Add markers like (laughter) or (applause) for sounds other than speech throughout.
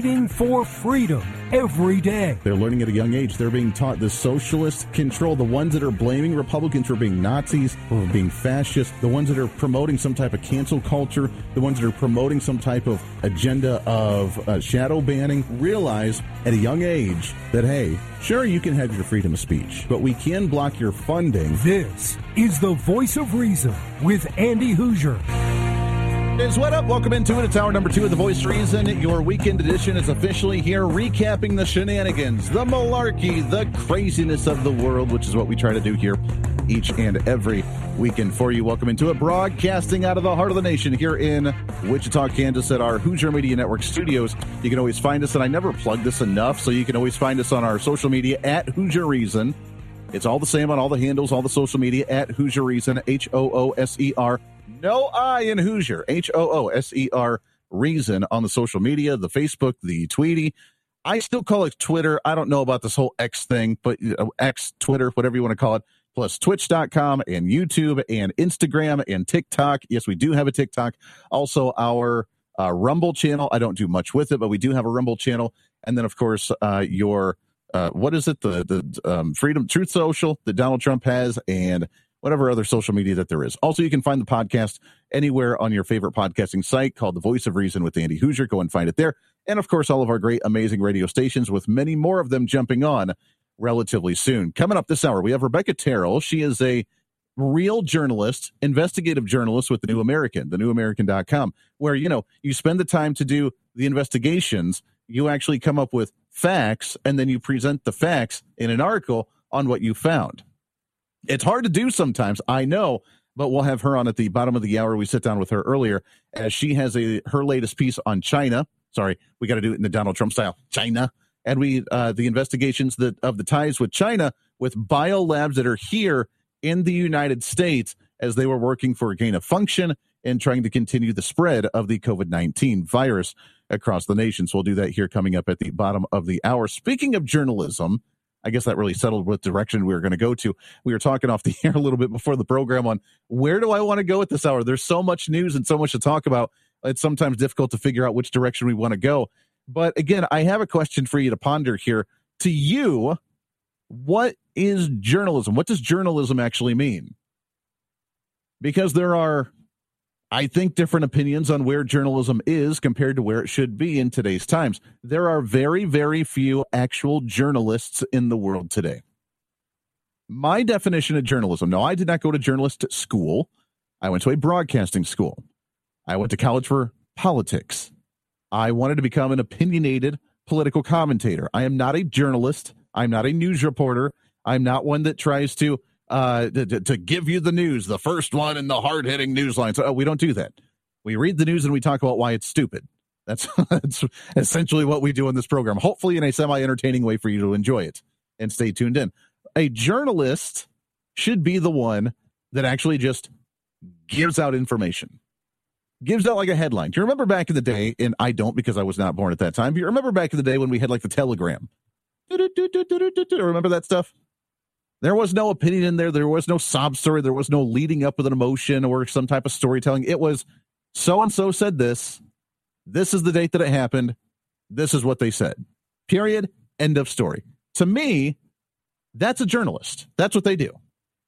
fighting for freedom every day. They're learning at a young age. They're being taught the socialist control. The ones that are blaming Republicans for being Nazis for being fascist, the ones that are promoting some type of cancel culture, the ones that are promoting some type of agenda of uh, shadow banning, realize at a young age that, hey, sure, you can have your freedom of speech, but we can block your funding. This is the voice of reason with Andy Hooser. What up? Welcome into it. It's hour number two of The Voice Reason. Your weekend edition is officially here, recapping the shenanigans, the malarkey, the craziness of the world, which is what we try to do here each and every weekend for you. Welcome into it. Broadcasting out of the heart of the nation here in Wichita, Kansas at our Hooser Media Network studios. You can always find us, and I never plug this enough, so you can always find us on our social media at Hooser Reason. It's all the same on all the handles, all the social media at Hooser Reason, H O O S E R no I in Hooser, H O O S E R reason on the social media, the Facebook, the Tweety. I still call it Twitter. I don't know about this whole X thing, but X, Twitter, whatever you want to call it, plus twitch.com and YouTube and Instagram and TikTok. Yes, we do have a TikTok. Also, our uh, Rumble channel. I don't do much with it, but we do have a Rumble channel. And then, of course, uh, your, uh, what is it? The, the um, Freedom Truth Social that Donald Trump has and whatever other social media that there is. Also, you can find the podcast anywhere on your favorite podcasting site called The Voice of Reason with Andy Hooser. Go and find it there. And of course, all of our great, amazing radio stations with many more of them jumping on relatively soon. Coming up this hour, we have Rebecca Terrell. She is a real journalist, investigative journalist with the New American, the newamerican.com, where, you know, you spend the time to do the investigations. You actually come up with facts and then you present the facts in an article on what you found. It's hard to do sometimes, I know, but we'll have her on at the bottom of the hour. We sit down with her earlier as she has a her latest piece on China. Sorry, we got to do it in the Donald Trump style. China, and we uh, the investigations that of the ties with China with biolabs that are here in the United States as they were working for gain of function and trying to continue the spread of the COVID 19 virus across the nation. So we'll do that here coming up at the bottom of the hour. Speaking of journalism, I guess that really settled what direction we were going to go to. We were talking off the (laughs) air a little bit before the program on where do I want to go at this hour? There's so much news and so much to talk about. It's sometimes difficult to figure out which direction we want to go. But again, I have a question for you to ponder here. To you, what is journalism? What does journalism actually mean? Because there are I think different opinions on where journalism is compared to where it should be in today's times. There are very, very few actual journalists in the world today. My definition of journalism no, I did not go to journalist school. I went to a broadcasting school. I went to college for politics. I wanted to become an opinionated political commentator. I am not a journalist. I'm not a news reporter. I'm not one that tries to uh, to, to, give you the news, the first one in the hard hitting news line. So uh, we don't do that. We read the news and we talk about why it's stupid. That's, (laughs) that's essentially what we do in this program, hopefully in a semi entertaining way for you to enjoy it and stay tuned in. A journalist should be the one that actually just gives out information, gives out like a headline. Do you remember back in the day? And I don't because I was not born at that time. Do you remember back in the day when we had like the telegram? Remember that stuff? There was no opinion in there. There was no sob story. There was no leading up with an emotion or some type of storytelling. It was so and so said this. This is the date that it happened. This is what they said. Period. End of story. To me, that's a journalist. That's what they do.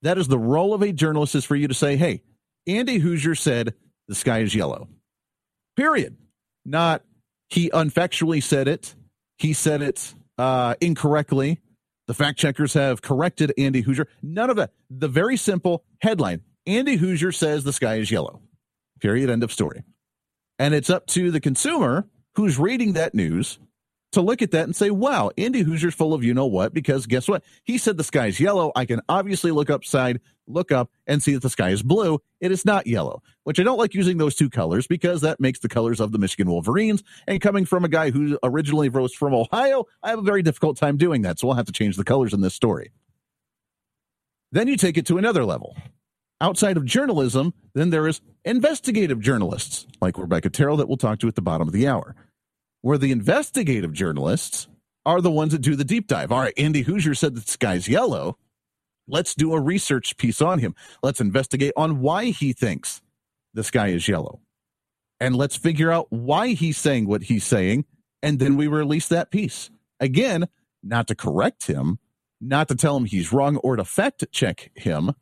That is the role of a journalist is for you to say, hey, Andy Hooser said the sky is yellow. Period. Not he unfactually said it. He said it uh, incorrectly. The fact checkers have corrected Andy Hooser. None of that. The very simple headline Andy Hooser says the sky is yellow. Period. End of story. And it's up to the consumer who's reading that news to look at that and say, wow, Andy Hoosers full of you know what, because guess what? He said the sky is yellow. I can obviously look upside, look up, and see that the sky is blue. It is not yellow, which I don't like using those two colors because that makes the colors of the Michigan Wolverines. And coming from a guy who originally rose from Ohio, I have a very difficult time doing that. So we'll have to change the colors in this story. Then you take it to another level. Outside of journalism, then there is investigative journalists like Rebecca Terrell that we'll talk to at the bottom of the hour where the investigative journalists are the ones that do the deep dive. All right, Andy Hooser said the sky's yellow. Let's do a research piece on him. Let's investigate on why he thinks the sky is yellow. And let's figure out why he's saying what he's saying And then we release that piece. Again, not to correct him, not to tell him he's wrong or to fact check him,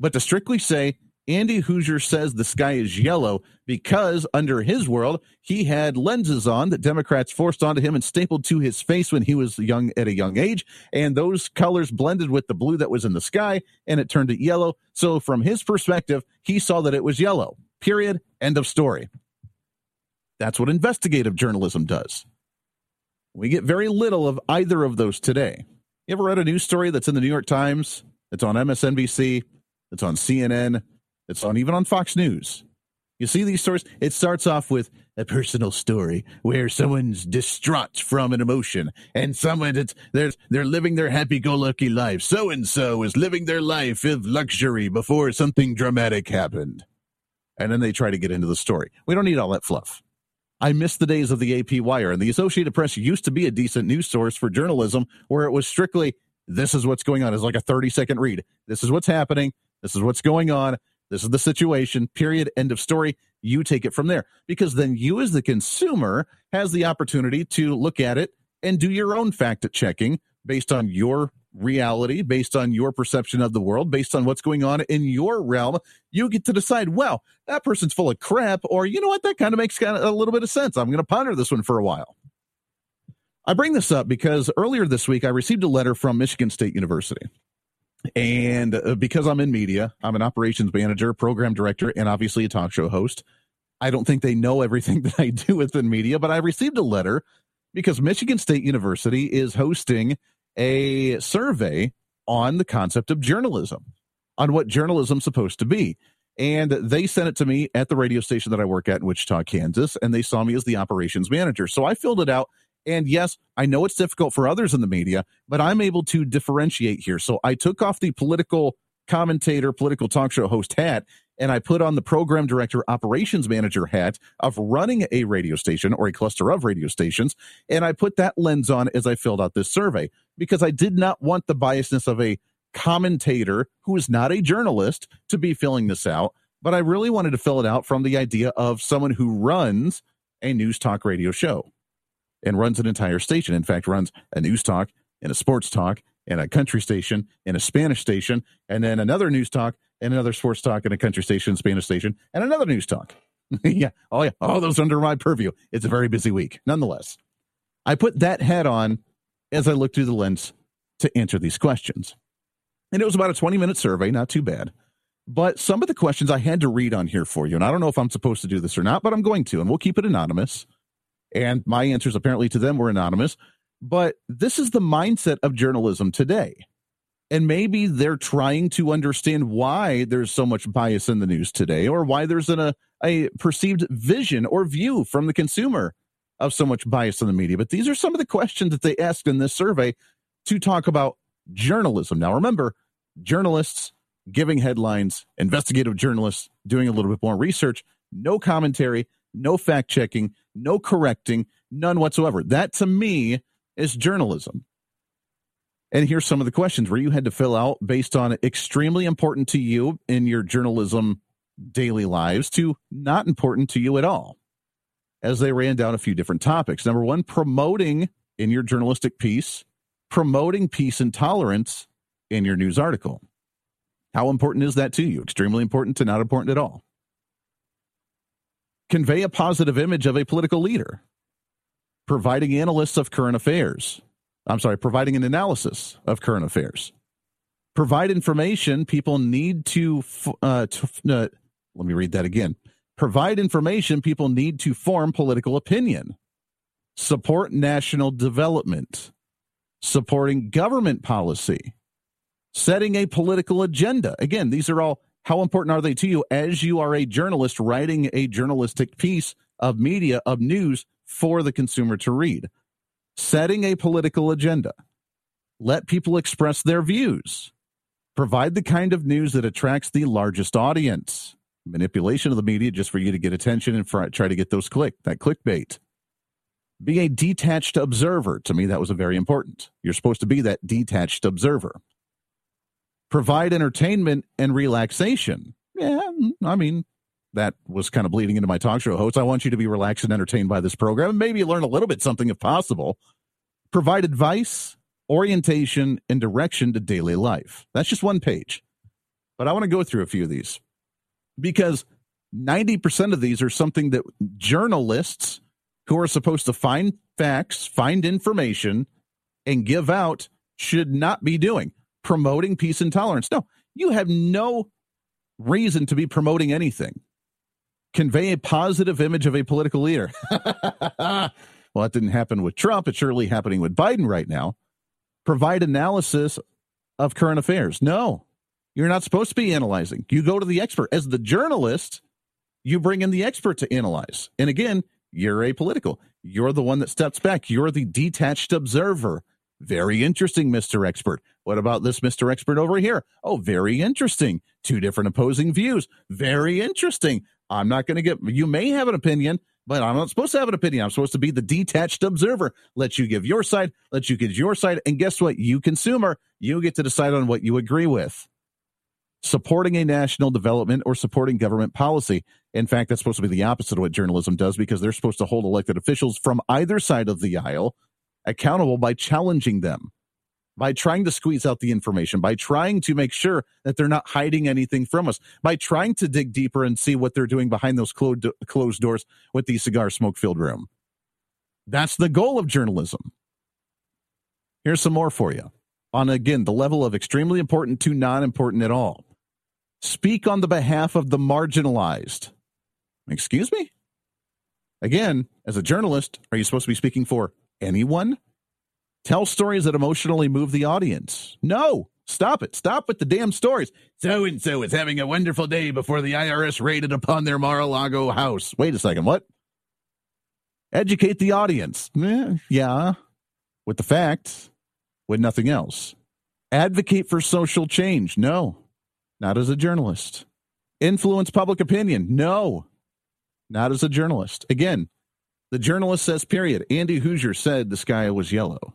but to strictly say, Andy Hooser says the sky is yellow because under his world, he had lenses on that Democrats forced onto him and stapled to his face when he was young at a young age. And those colors blended with the blue that was in the sky and it turned it yellow. So from his perspective, he saw that it was yellow. Period. End of story. That's what investigative journalism does. We get very little of either of those today. You ever read a news story that's in the New York Times? It's on MSNBC. It's on CNN. It's on even on Fox News. You see these stories? It starts off with a personal story where someone's distraught from an emotion, and someone it's they're they're living their happy-go-lucky life. So and so is living their life of luxury before something dramatic happened, and then they try to get into the story. We don't need all that fluff. I miss the days of the AP Wire, and the Associated Press used to be a decent news source for journalism, where it was strictly this is what's going on. It's like a 30 second read. This is what's happening. This is what's going on. This is the situation, period, end of story. You take it from there because then you, as the consumer, has the opportunity to look at it and do your own fact checking based on your reality, based on your perception of the world, based on what's going on in your realm. You get to decide, well, that person's full of crap, or you know what, that kind of makes kind of a little bit of sense. I'm going to ponder this one for a while. I bring this up because earlier this week I received a letter from Michigan State University. And uh, because I'm in media, I'm an operations manager, program director, and obviously a talk show host. I don't think they know everything (laughs) that I do within media, but I received a letter because Michigan State University is hosting a survey on the concept of journalism, on what journalism's supposed to be. And they sent it to me at the radio station that I work at in Wichita, Kansas, and they saw me as the operations manager. So I filled it out and yes, I know it's difficult for others in the media, but I'm able to differentiate here. So I took off the political commentator, political talk show host hat, and I put on the program director, operations manager hat of running a radio station or a cluster of radio stations. And I put that lens on as I filled out this survey because I did not want the biasness of a commentator who is not a journalist to be filling this out. But I really wanted to fill it out from the idea of someone who runs a news talk radio show and runs an entire station. In fact, runs a news talk and a sports talk and a country station and a Spanish station, and then another news talk and another sports talk and a country station, Spanish station, and another news talk. (laughs) yeah. Oh, yeah. All those under my purview. It's a very busy week. Nonetheless, I put that hat on as I looked through the lens to answer these questions. And it was about a 20 minute survey, not too bad. But some of the questions I had to read on here for you, and I don't know if I'm supposed to do this or not, but I'm going to, and we'll keep it anonymous and my answers apparently to them were anonymous. But this is the mindset of journalism today. And maybe they're trying to understand why there's so much bias in the news today, or why there's an, a, a perceived vision or view from the consumer of so much bias in the media. But these are some of the questions that they asked in this survey to talk about journalism. Now, remember, journalists giving headlines, investigative journalists doing a little bit more research, no commentary, no fact checking, no correcting, none whatsoever. That to me is journalism. And here's some of the questions where you had to fill out based on extremely important to you in your journalism daily lives to not important to you at all. As they ran down a few different topics. Number one, promoting in your journalistic piece, promoting peace and tolerance in your news article. How important is that to you? Extremely important to not important at all convey a positive image of a political leader, providing analysts of current affairs. I'm sorry, providing an analysis of current affairs. Provide information people need to, uh, to uh, let me read that again. Provide information people need to form political opinion. Support national development. Supporting government policy. Setting a political agenda. Again, these are all how important are they to you as you are a journalist writing a journalistic piece of media, of news for the consumer to read? Setting a political agenda. Let people express their views. Provide the kind of news that attracts the largest audience. Manipulation of the media just for you to get attention and try to get those click, that clickbait. Be a detached observer. To me, that was very important. You're supposed to be that detached observer provide entertainment and relaxation. Yeah, I mean, that was kind of bleeding into my talk show host. I want you to be relaxed and entertained by this program maybe learn a little bit something if possible. Provide advice, orientation, and direction to daily life. That's just one page. But I want to go through a few of these because 90% of these are something that journalists who are supposed to find facts, find information, and give out should not be doing. Promoting peace and tolerance. No, you have no reason to be promoting anything. Convey a positive image of a political leader. (laughs) well, that didn't happen with Trump. It's surely happening with Biden right now. Provide analysis of current affairs. No, you're not supposed to be analyzing. You go to the expert. As the journalist, you bring in the expert to analyze. And again, you're apolitical. You're the one that steps back. You're the detached observer. Very interesting, Mr. Expert. What about this Mr. Expert over here? Oh, very interesting. Two different opposing views. Very interesting. I'm not going to get, you may have an opinion, but I'm not supposed to have an opinion. I'm supposed to be the detached observer. Let you give your side, let you give your side. And guess what? You, consumer, you get to decide on what you agree with. Supporting a national development or supporting government policy. In fact, that's supposed to be the opposite of what journalism does because they're supposed to hold elected officials from either side of the aisle accountable by challenging them, by trying to squeeze out the information, by trying to make sure that they're not hiding anything from us, by trying to dig deeper and see what they're doing behind those closed doors with the cigar smoke filled room. That's the goal of journalism. Here's some more for you on again the level of extremely important to non important at all. Speak on the behalf of the marginalized. Excuse me? Again, as a journalist, are you supposed to be speaking for anyone? Tell stories that emotionally move the audience. No, stop it. Stop with the damn stories. So and so is having a wonderful day before the IRS raided upon their Mar a Lago house. Wait a second. What? Educate the audience. Eh, yeah, with the facts, with nothing else. Advocate for social change. No, not as a journalist. Influence public opinion. No, not as a journalist. Again, the journalist says, period. Andy Hooser said the sky was yellow.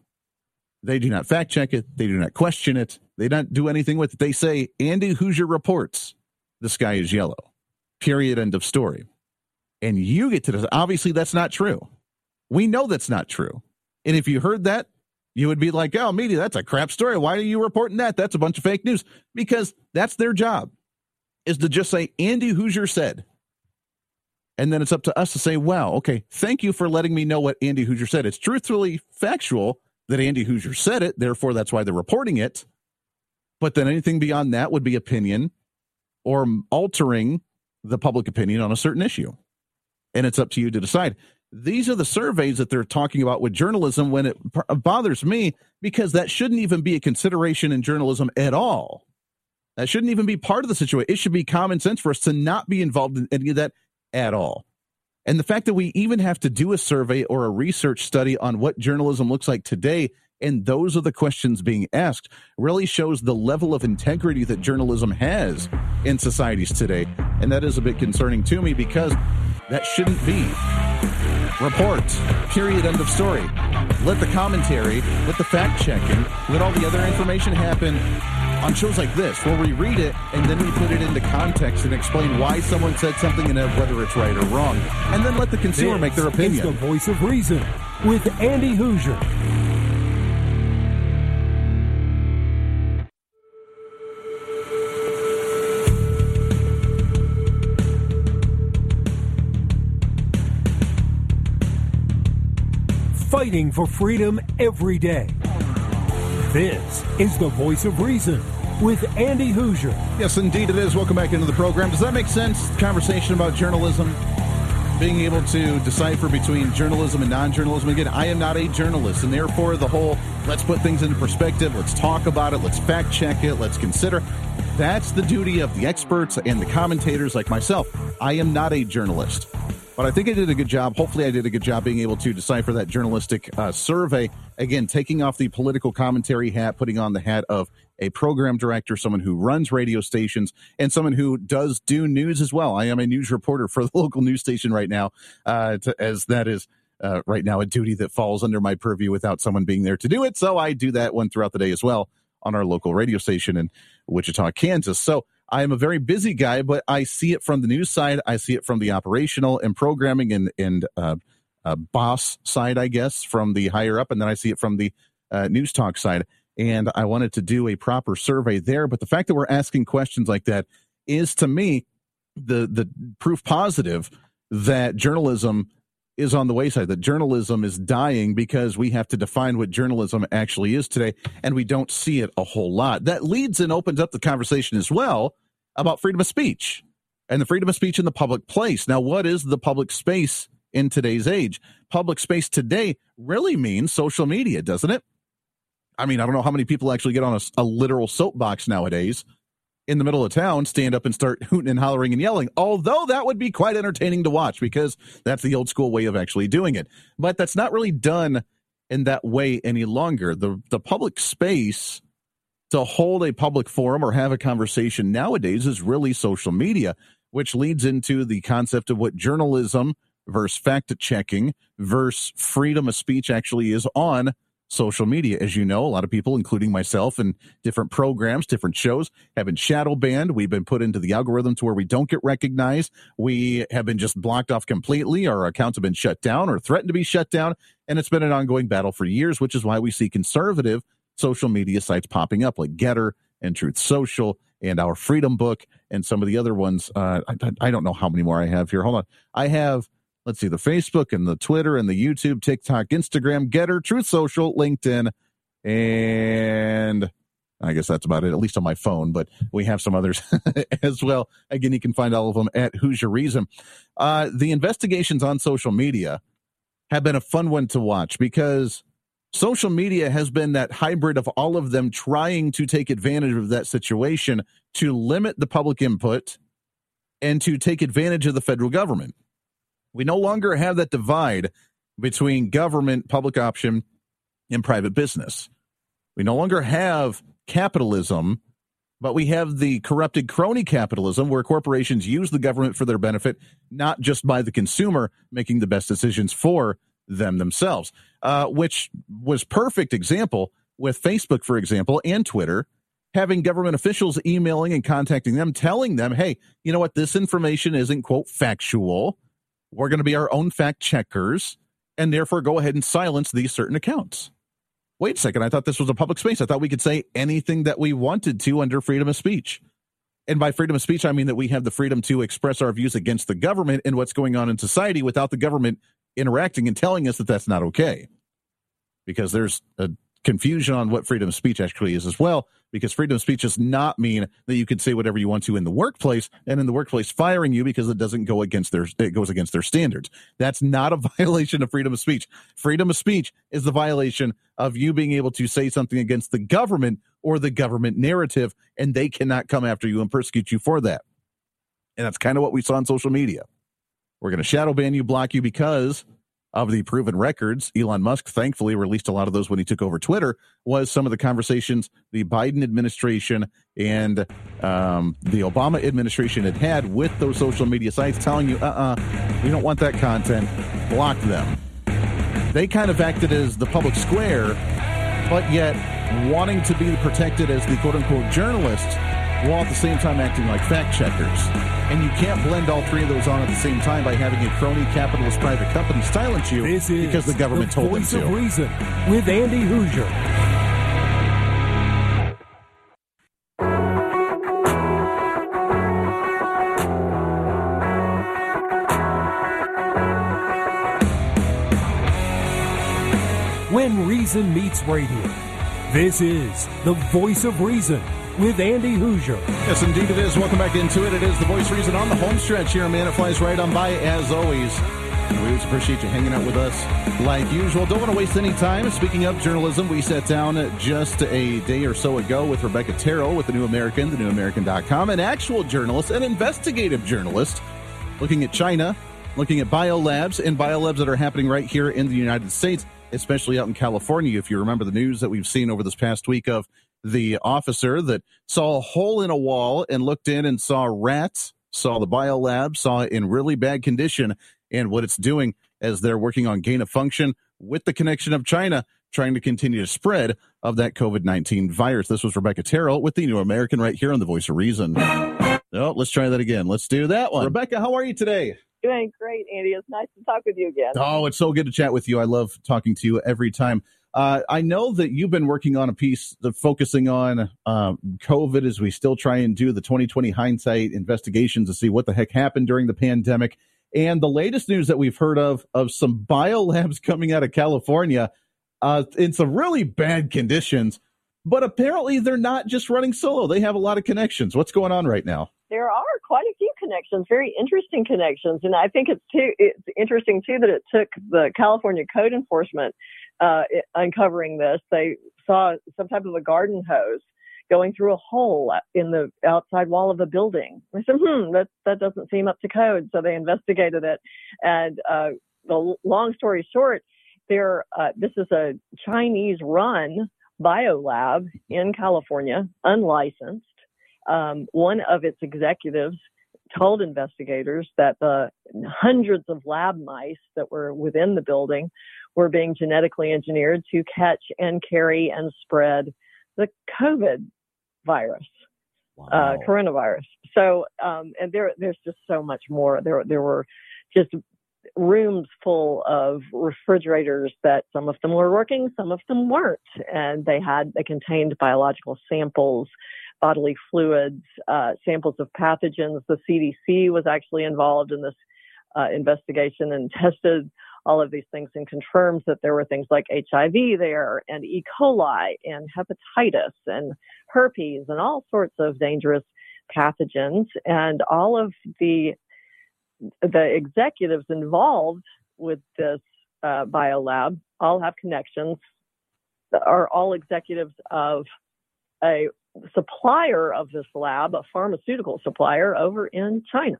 They do not fact check it. They do not question it. They don't do anything with it. They say, Andy Hooser reports the sky is yellow. Period. End of story. And you get to this. Obviously, that's not true. We know that's not true. And if you heard that, you would be like, oh, media, that's a crap story. Why are you reporting that? That's a bunch of fake news. Because that's their job, is to just say, Andy Hooser said. And then it's up to us to say, wow, okay, thank you for letting me know what Andy Hooser said. It's truthfully factual that Andy Hooser said it. Therefore, that's why they're reporting it. But then anything beyond that would be opinion or altering the public opinion on a certain issue. And it's up to you to decide. These are the surveys that they're talking about with journalism when it bothers me because that shouldn't even be a consideration in journalism at all. That shouldn't even be part of the situation. It should be common sense for us to not be involved in any of that at all. And the fact that we even have to do a survey or a research study on what journalism looks like today, and those are the questions being asked, really shows the level of integrity that journalism has in societies today. And that is a bit concerning to me because that shouldn't be. Report, period, end of story. Let the commentary, let the fact checking, let all the other information happen on shows like this where we read it and then we put it into context and explain why someone said something and whether it's right or wrong, and then let the consumer this make their opinion. It's the voice of reason with Andy Hooser. Fighting for freedom every day. This is the voice of reason with Andy Hooser. Yes, indeed it is. Welcome back into the program. Does that make sense? Conversation about journalism, being able to decipher between journalism and non journalism. Again, I am not a journalist, and therefore the whole let's put things into perspective, let's talk about it, let's fact check it, let's consider. That's the duty of the experts and the commentators like myself. I am not a journalist. But I think I did a good job. Hopefully, I did a good job being able to decipher that journalistic uh, survey. Again, taking off the political commentary hat, putting on the hat of a program director, someone who runs radio stations, and someone who does do news as well. I am a news reporter for (laughs) the local news station right now, uh, to, as that is uh, right now a duty that falls under my purview without someone being there to do it. So I do that one throughout the day as well on our local radio station in Wichita, Kansas. So I'm a very busy guy, but I see it from the news side. I see it from the operational and programming and and uh, uh, boss side, I guess, from the higher up, and then I see it from the uh, news talk side. And I wanted to do a proper survey there. But the fact that we're asking questions like that is, to me, the the proof positive that journalism is on the wayside, that journalism is dying because we have to define what journalism actually is today, and we don't see it a whole lot. That leads and opens up the conversation as well about freedom of speech and the freedom of speech in the public place. Now, what is the public space in today's age? Public space today really means social media, doesn't it? I mean, I don't know how many people actually get on a, a literal soapbox nowadays in the middle of town stand up and start hooting and hollering and yelling. Although that would be quite entertaining to watch because that's the old school way of actually doing it. But that's not really done in that way any longer. The the public space to hold a public forum or have a conversation nowadays is really social media, which leads into the concept of what journalism versus fact checking versus freedom of speech actually is on social media. As you know, a lot of people, including myself and different programs, different shows, have been shadow banned. We've been put into the algorithm to where we don't get recognized. We have been just blocked off completely. Our accounts have been shut down or threatened to be shut down. And it's been an ongoing battle for years, which is why we see conservative social media sites popping up like GETTR and Truth Social and our Freedom Book and some of the other ones. Uh, I, I don't know how many more I have here. Hold on. I have let's see, the Facebook and the Twitter and the YouTube, TikTok, Instagram, GETTR, Truth Social, LinkedIn, and I guess that's about it, at least on my phone, but we have some others (laughs) as well. Again, you can find all of them at Who's Your Reason. Uh, the investigations on social media have been a fun one to watch because social media has been that hybrid of all of them trying to take advantage of that situation to limit the public input and to take advantage of the federal government. We no longer have that divide between government, public option, and private business. We no longer have capitalism, but we have the corrupted crony capitalism where corporations use the government for their benefit, not just by the consumer making the best decisions for them themselves, uh, which was perfect example with Facebook, for example, and Twitter having government officials emailing and contacting them, telling them, hey, you know what, this information isn't, quote, factual. We're going to be our own fact checkers and therefore go ahead and silence these certain accounts. Wait a second. I thought this was a public space. I thought we could say anything that we wanted to under freedom of speech. And by freedom of speech, I mean that we have the freedom to express our views against the government and what's going on in society without the government interacting and telling us that that's not okay. Because there's a confusion on what freedom of speech actually is as well, because freedom of speech does not mean that you can say whatever you want to in the workplace and in the workplace firing you because it doesn't go against their it goes against their standards. That's not a (laughs) violation of freedom of speech. Freedom of speech is the violation of you being able to say something against the government or the government narrative, and they cannot come after you and persecute you for that. And that's kind of what we saw on social media. We're going to shadow ban you, block you because of the proven records, Elon Musk thankfully released a lot of those when he took over Twitter, was some of the conversations the Biden administration and um, the Obama administration had had with those social media sites telling you, uh uh-uh, uh, we don't want that content, block them. They kind of acted as the public square, but yet wanting to be protected as the quote unquote journalists while at the same time acting like fact checkers. And you can't blend all three of those on at the same time by having a crony capitalist private company silence you this because the government the told voice them to. Of reason with Andy Hooser. When Reason Meets Radio. This is the voice of reason with Andy Hooser. Yes, indeed it is. Welcome back into it. It is the voice reason on the home stretch here, man. It flies right on by as always. We always appreciate you hanging out with us like usual. Don't want to waste any time. Speaking of journalism, we sat down just a day or so ago with Rebecca Terrell with the New American, the thenewamerican.com, an actual journalist, an investigative journalist, looking at China, looking at biolabs and biolabs that are happening right here in the United States, especially out in California. If you remember the news that we've seen over this past week of the officer that saw a hole in a wall and looked in and saw rats, saw the biolab, saw it in really bad condition, and what it's doing as they're working on gain of function with the connection of China trying to continue to spread of that COVID 19 virus. This was Rebecca Terrell with the New American right here on the Voice of Reason. Oh, let's try that again. Let's do that one. Rebecca, how are you today? Doing great, Andy. It's nice to talk with you again. Oh, it's so good to chat with you. I love talking to you every time. Uh, I know that you've been working on a piece that focusing on um, COVID as we still try and do the 2020 hindsight investigations to see what the heck happened during the pandemic. And the latest news that we've heard of of some biolabs (laughs) coming out of California uh, in some really bad conditions. But apparently, they're not just running solo; they have a lot of connections. What's going on right now? There are quite a few connections, very interesting connections, and I think it's too. It's interesting too that it took the California code enforcement uh, uncovering this. They saw some type of a garden hose going through a hole in the outside wall of a building. They said, hmm, that, that doesn't seem up to code. So they investigated it. And, uh, the long story short, there, uh, this is a Chinese run biolab in California, unlicensed. Um, one of its executives told investigators that the hundreds of lab mice that were within the building were being genetically engineered to catch and carry and spread the COVID virus, uh, wow. uh, coronavirus. So, um, and there, there's just so much more. There, there were just rooms full of refrigerators that some of them were working, some of them weren't, and they had they contained biological samples, bodily fluids, uh, samples of pathogens. The CDC was actually involved in this uh, investigation and (laughs) tested all of these things and confirms that there were things like HIV there and E. coli and hepatitis and herpes and all sorts of dangerous pathogens. And all of the the executives involved with this uh, biolab all have connections, are all executives of a supplier of this lab, a pharmaceutical supplier over in China.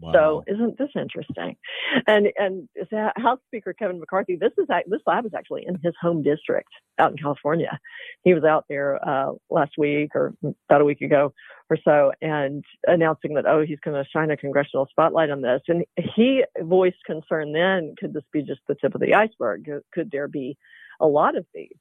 Wow. So isn't this interesting? And and House Speaker Kevin McCarthy, this is this lab is actually in his home district out in California. He was out there uh, last week or about a week ago or so, and announcing that oh he's going to shine a congressional spotlight on this. And he voiced concern then: could this be just the tip of the iceberg? Could there be a lot of these?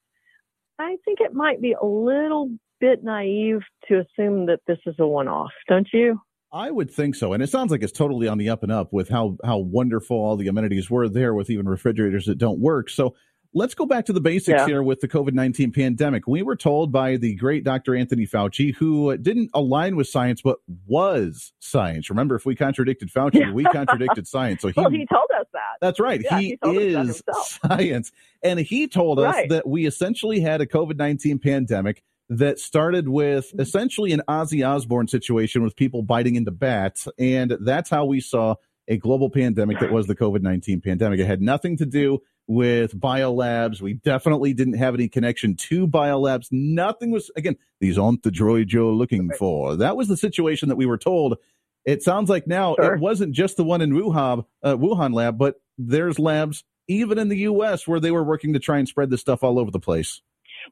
I think it might be a little bit naive to assume that this is a one-off, don't you? I would think so, and it sounds like it's totally on the up and up with how how wonderful all the amenities were there, with even refrigerators that don't work. So let's go back to the basics yeah. here with the COVID nineteen pandemic. We were told by the great Dr. Anthony Fauci, who didn't align with science but was science. Remember, if we contradicted Fauci, we contradicted science. So (laughs) he, well, he told us that. That's right. Yeah, he, he is science, and he told us right. that we essentially had a COVID nineteen pandemic that started with mm-hmm. essentially an Ozzy Osbourne situation with people biting into bats. And that's how we saw a global pandemic that was the COVID 19 pandemic. It had nothing to do with biolabs. We definitely didn't have any connection to biolabs. Nothing was, again, these aren't the droids you're looking for. That was the situation that we were told. It sounds like now sure. it wasn't just the one in Wuhan, uh, Wuhan lab, but there's labs even in the U.S. where they were working to try and spread this stuff all over the place.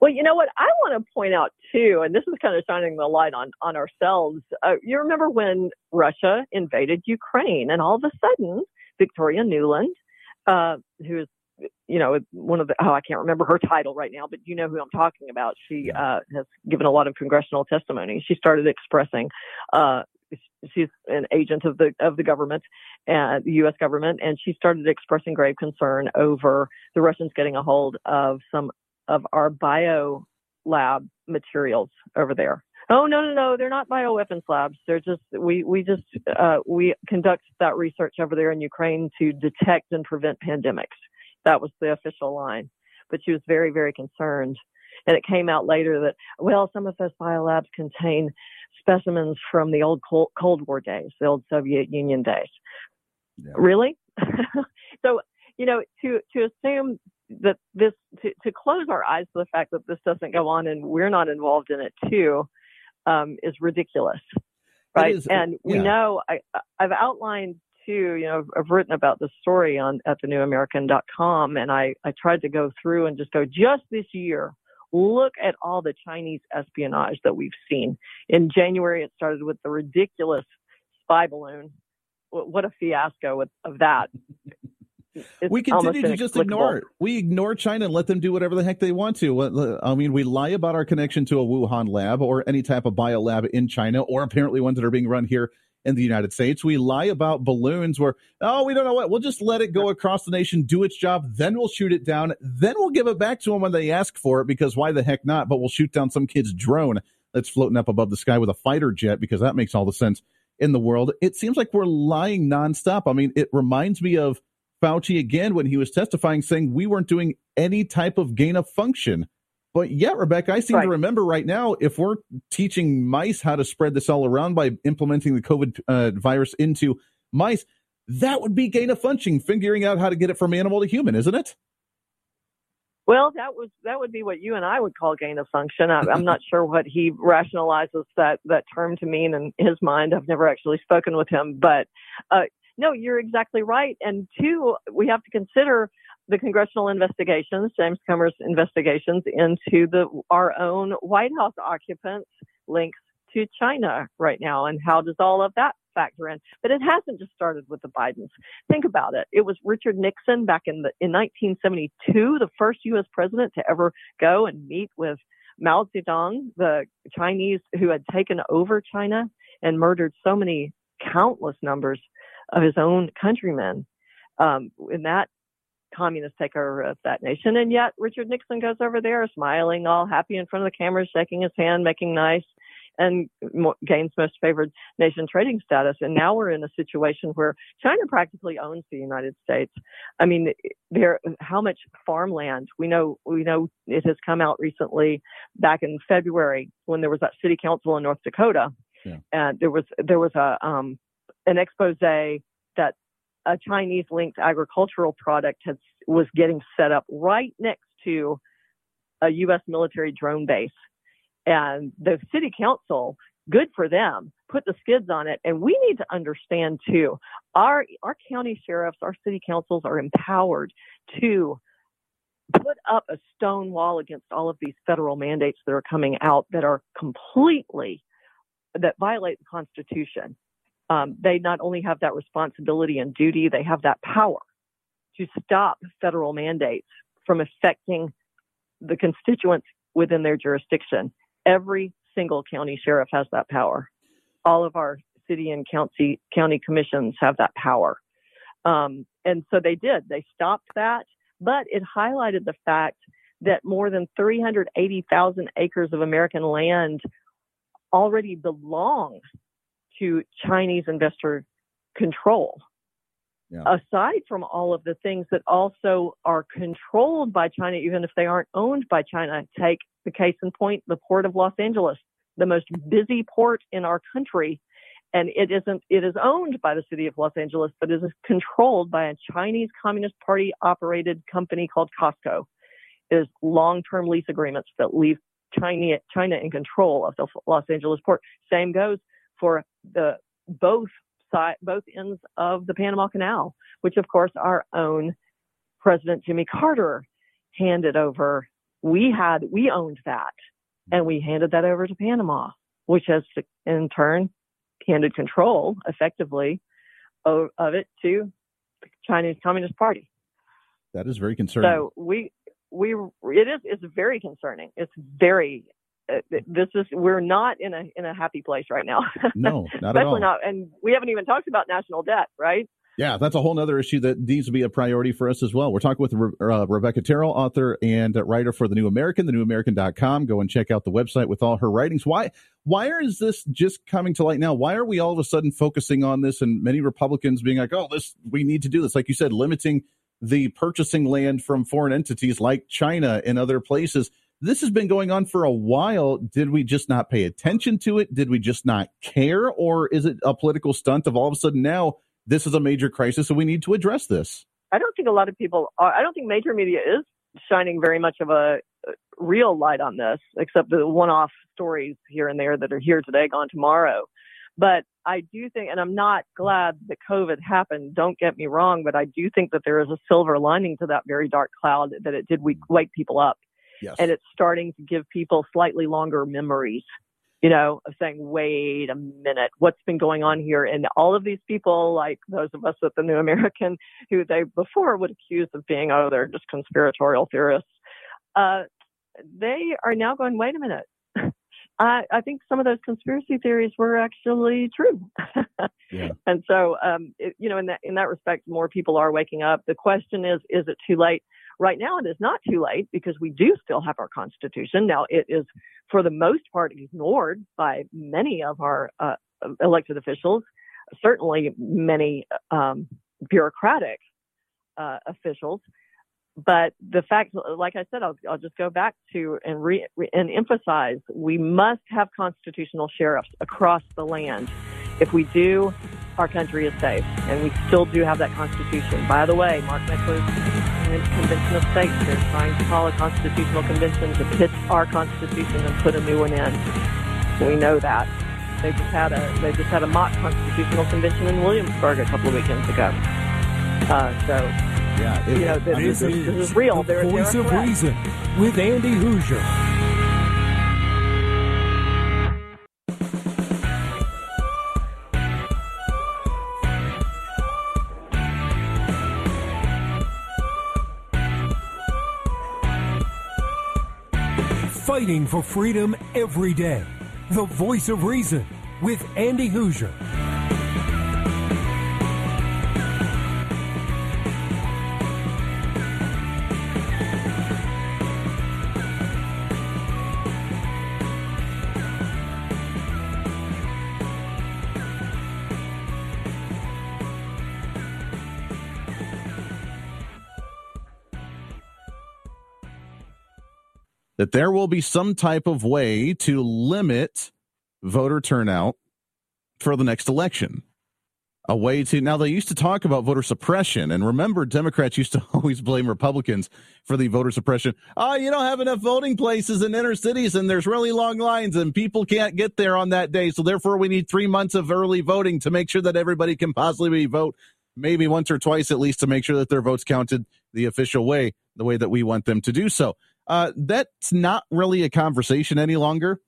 Well, you know what? I want to point out too, and this is kind of shining the light on on ourselves. Uh, you remember when Russia invaded Ukraine, and all of a sudden, Victoria Nuland, uh, who is you know one of the oh I can't remember her (laughs) title right now, but you know who I'm talking about. She uh, has given a lot of congressional testimony. She started expressing. Uh, she's an agent of the of the government and the U.S. government, and she started expressing grave concern over the Russians getting a hold of some of our bio lab materials over there. Oh no no no, they're not bioweapons labs. They're just we we just uh, we conduct that research over there in Ukraine to detect and prevent pandemics. That was the official line. But she was very very concerned, and it came out later that well some of those biolabs contain specimens from the old Cold War days, the old Soviet Union days. Yeah. Really? (laughs) so you know to to assume that this to, to close our eyes to the fact that this doesn't go on and we're not involved in it too um, is ridiculous, right? Is, and yeah. we know I, I've outlined too. You know, I've written about this story on at thenewamerican.com, and I I tried to go through and just go just this year. Look at all the Chinese espionage that we've seen. In January, it started with the ridiculous spy balloon. What a fiasco with, of that. we continue to just ignore it. We ignore China and let them do whatever the heck they want to. Uh, I mean, we lie about our connection to a Wuhan lab or any type of bio lab in China, or apparently ones that are being run here in the United States. We lie about balloons where, oh, we don't know what. We'll just let it go across the nation, do its job, then we'll shoot it down. Then we'll give it back to them when they ask for it because why the heck not? But we'll shoot down some kid's drone that's floating up above the sky with a fighter jet because that makes all the sense in the world. It seems like we're lying nonstop. I mean, it reminds me of Fauci again when he was testifying saying we weren't doing any type of gain of function. But yet, Rebecca, I seem right. to remember right now if we're teaching mice how to spread this all around by implementing the COVID uh, virus into mice, that would be gain of function, figuring out how to get it from animal to human, isn't it? Well, that was that would be what you and I would call gain of function. I, am not sure what he rationalizes that that term to mean in his mind. I've never actually spoken with him, but uh, no, you're exactly right. And two, we have to consider the congressional investigations, James Comer's investigations into the our own White House occupants' links to China right now, and how does all of that factor in. But it hasn't just started with the Bidens. Think about it. It was Richard Nixon back in the in 1972, the first U.S. president to ever go and meet with Mao Zedong, the Chinese who had taken over China and murdered so many countless numbers of his own countrymen. Um, in that communist takeover of that nation. And yet Richard Nixon goes over there smiling, all happy in front of the camera, shaking his hand, making nice and gains most favored nation trading status. And now we're in a situation where China practically owns the United States. I mean, there, how much farmland we know, we know it has come out recently back in February when there was that city council in North Dakota. Yeah. And there was, there was a, um, an expose that a Chinese linked agricultural product has, was getting set up right next to a U.S. military drone base and the city council, good for them, put the skids on it. And we need to understand too, our, our county sheriffs, our city councils are empowered to put up a stone wall against all of these federal mandates that are coming out that are completely, that violate the Constitution. Um, they not only have that responsibility and duty, they have that power to stop federal mandates from affecting the constituents within their jurisdiction. Every single county sheriff has that power. All of our city and county county commissions have that power. Um, and so they did. They stopped that, but it highlighted the fact that more than 380,000 acres of American land already belong to Chinese investor control. Yeah. Aside from all of the things that also are controlled by China, even if they aren't owned by China, take the case in point, the port of Los Angeles, the most mm-hmm. busy port in our country. And it isn't, it is owned by the city of Los Angeles, but it is controlled by a Chinese Communist Party operated company called COSCO. It is long-term lease agreements that leave China, China in control of the Los Angeles port. Same goes for the both side, both ends of the Panama Canal, which of course our own President Jimmy Carter handed over we had, we owned that and we handed that over to Panama, which has in turn handed control effectively of, of it to the Chinese Communist Party. That is very concerning. So we, we, it is, it's very concerning. It's very, this is, we're not in a, in a happy place right now. (laughs) No, not at all. Not, and we haven't even talked about national debt, right? Yeah, that's a whole other issue that needs to be a priority for us as well. We're talking with uh, Rebecca Terrell, author and writer for The New American, thenewamerican.com. Go and check out the website with all her writings. Why, why is this just coming to light now? Why are we all of a sudden focusing on this and many Republicans being like, oh, this, we need to do this? Like you said, limiting the purchasing land from foreign entities like China and other places. This has been going on for a while. Did we just not pay attention to it? Did we just not care? Or is it a political stunt of all of a sudden now this is a major crisis and we need to address this. I don't think a lot of people are, I don't think major media is shining very much of a, a real light on this, except the one off stories here and there that are here today, gone tomorrow. But I do think, and I'm not glad that COVID happened, don't get me wrong, but I do think that there is a silver lining to that very dark cloud that it did wake people up. Yes. And it's starting to give people slightly longer memories you know, of saying, wait a minute, what's been going on here? And all of these people, like those of us at the New American, who they before would accuse of being, oh, they're just conspiratorial theorists, uh, they are now going, wait a minute. (laughs) I, I think some of those conspiracy theories were actually true. (laughs) yeah. And so, um, it, you know, in that in that respect, more people are waking up. The question is, is it too late? Right now, it is not too late because we do still have our Constitution. Now, it is for the most part ignored by many of our uh, elected officials, certainly many um, bureaucratic uh, officials. But the fact, like I said, I'll, I'll just go back to and re, and emphasize: we must have constitutional sheriffs across the land. If we do, our country is safe, and we still do have that Constitution. By the way, Mark Meckler's Convention of States, they're trying to call a constitutional convention to pitch our Constitution and put a new one in. We know that. They just had a they just had a mock constitutional convention in Williamsburg a couple of weekends ago. Uh, so yeah, it, you know, this, this, is, this is real. The voice of reason with Andy Hooser. Fighting for freedom every day. The voice of reason with Andy Hooser. That there will be some type of way to limit voter turnout for the next election. A way to now they used to talk about voter suppression, and remember, Democrats used to (laughs) always blame Republicans for the voter suppression. Oh, you don't have enough voting places in inner cities, and there's really long lines, and people can't get there on that day. So therefore, we need three months of early voting to make sure that everybody can possibly vote, maybe once or twice at least, to make sure that their votes counted the official way, the way that we want them to do so. Uh, that's not really a conversation any longer.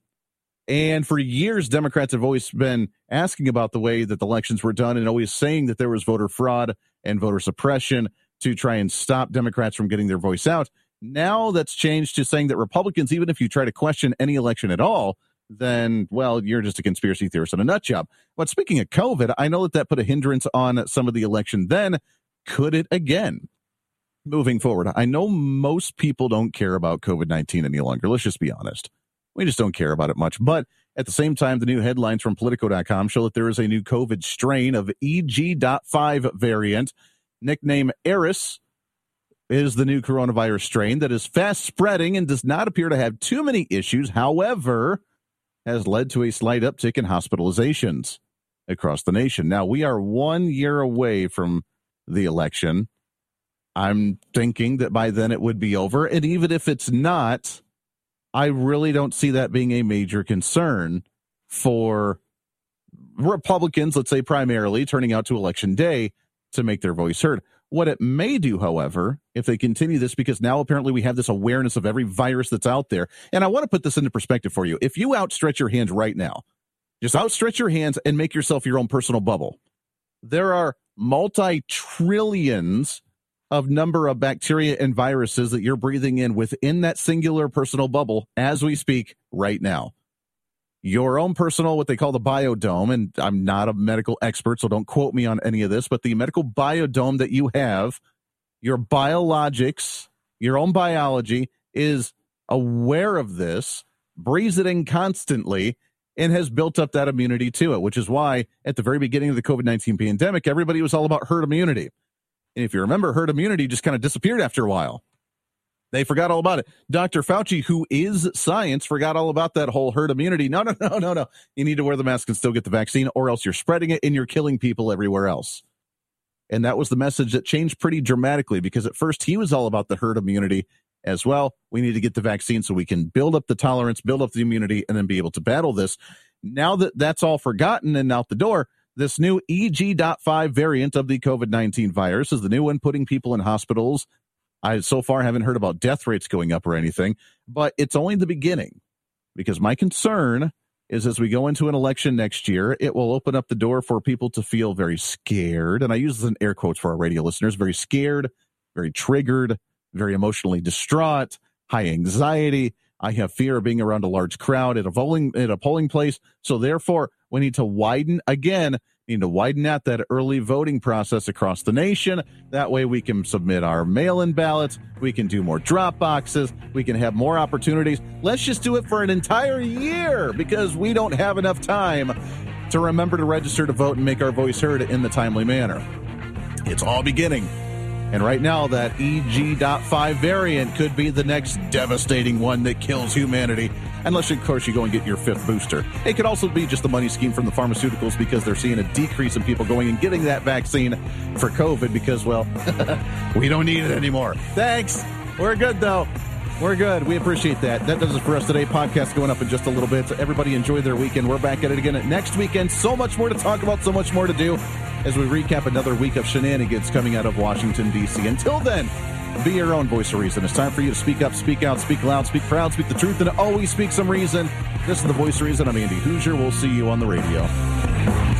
And for years, Democrats have always been asking about the way that the elections were done and always saying that there was voter fraud and voter suppression to try and stop Democrats from getting their voice out. Now that's changed to saying that Republicans, even if you try to question any election at all, then, well, you're just a conspiracy theorist and a nut job. But speaking of COVID, I know that that put a hindrance on some of the election then. Could it again? Moving forward. I know most people don't care about COVID 19 any longer. Let's just be honest. We just don't care about it much. But at the same time, the new headlines from Politico.com show that there is a new COVID strain of EG.5 variant, nicknamed Eris, is the new coronavirus strain that is fast spreading and does not appear to have too many issues. However, has led to a slight uptick in hospitalizations across the nation. Now, we are one year away from the election. I'm thinking that by then it would be over. And even if it's not, I really don't see that being a major concern for Republicans, let's say primarily, turning out to election day to make their voice heard. What it may do, however, if they continue this, because now apparently we have this awareness of every virus that's out there. And I want to put this into perspective for you. If you outstretch your hands right now, just outstretch your hands and make yourself your own personal bubble. There are multi trillions of number of bacteria and viruses that you're breathing in within that singular personal bubble as we speak right now. Your own personal, what they call the biodome, and I'm not a medical expert, so don't quote me on any of this, but the medical biodome that you have, your biologics, your own biology is aware of this, breathes it in constantly, and has built up that immunity to it, which is why at the very beginning of the COVID 19 pandemic, everybody was all about herd immunity. And if you remember, herd immunity just kind of disappeared after a while. They forgot all about it. Dr. Fauci, who is science, forgot all about that whole herd immunity. No, (laughs) no, no, no, no. You need to wear the mask and still get the vaccine, or else you're spreading it and you're killing people everywhere else. And that was the message that changed pretty dramatically because at first he was all about the herd immunity as well. We need to get the vaccine so we can build up the tolerance, build up the immunity, and then be able to battle this. Now that that's all forgotten and out the door, this new EG.5 variant of the COVID 19 virus is the new one putting people in hospitals. I so far haven't heard about death rates going up or anything, but it's only the beginning because my concern is as we go into an election next year, it will open up the door for people to feel very scared. And I use this in air quotes for our radio listeners very scared, very triggered, very emotionally distraught, high anxiety. I have fear of being around a large crowd at a polling at a polling place. So therefore, we need to widen again need to widen out that early voting process across the nation. That way we can submit our mail-in ballots. We can do more drop boxes. We can have more opportunities. Let's just do it for an entire year because we don't have enough time to remember to register to vote and make our voice heard in the timely manner. It's all beginning. And right now, that EG.5 variant could be the next devastating one that kills humanity unless, of course, you go and get your fifth booster. It could also be just a money scheme from the pharmaceuticals because they're seeing a decrease in people going and getting that vaccine for COVID because, well, (laughs) we don't need it anymore. Thanks. We're good, though. We're good. We appreciate that. That does it for us today. Podcast going up in just a little bit. So everybody enjoy their weekend. We're back at it again next weekend. So much more to talk about, so much more to do as we recap another week of shenanigans coming out of Washington, D.C. Until then, be your own voice of reason. It's time for you to speak up, speak out, speak loud, speak proud, speak the truth, and always speak some reason. This is the voice of reason. I'm Andy Hooser. We'll see you on the radio.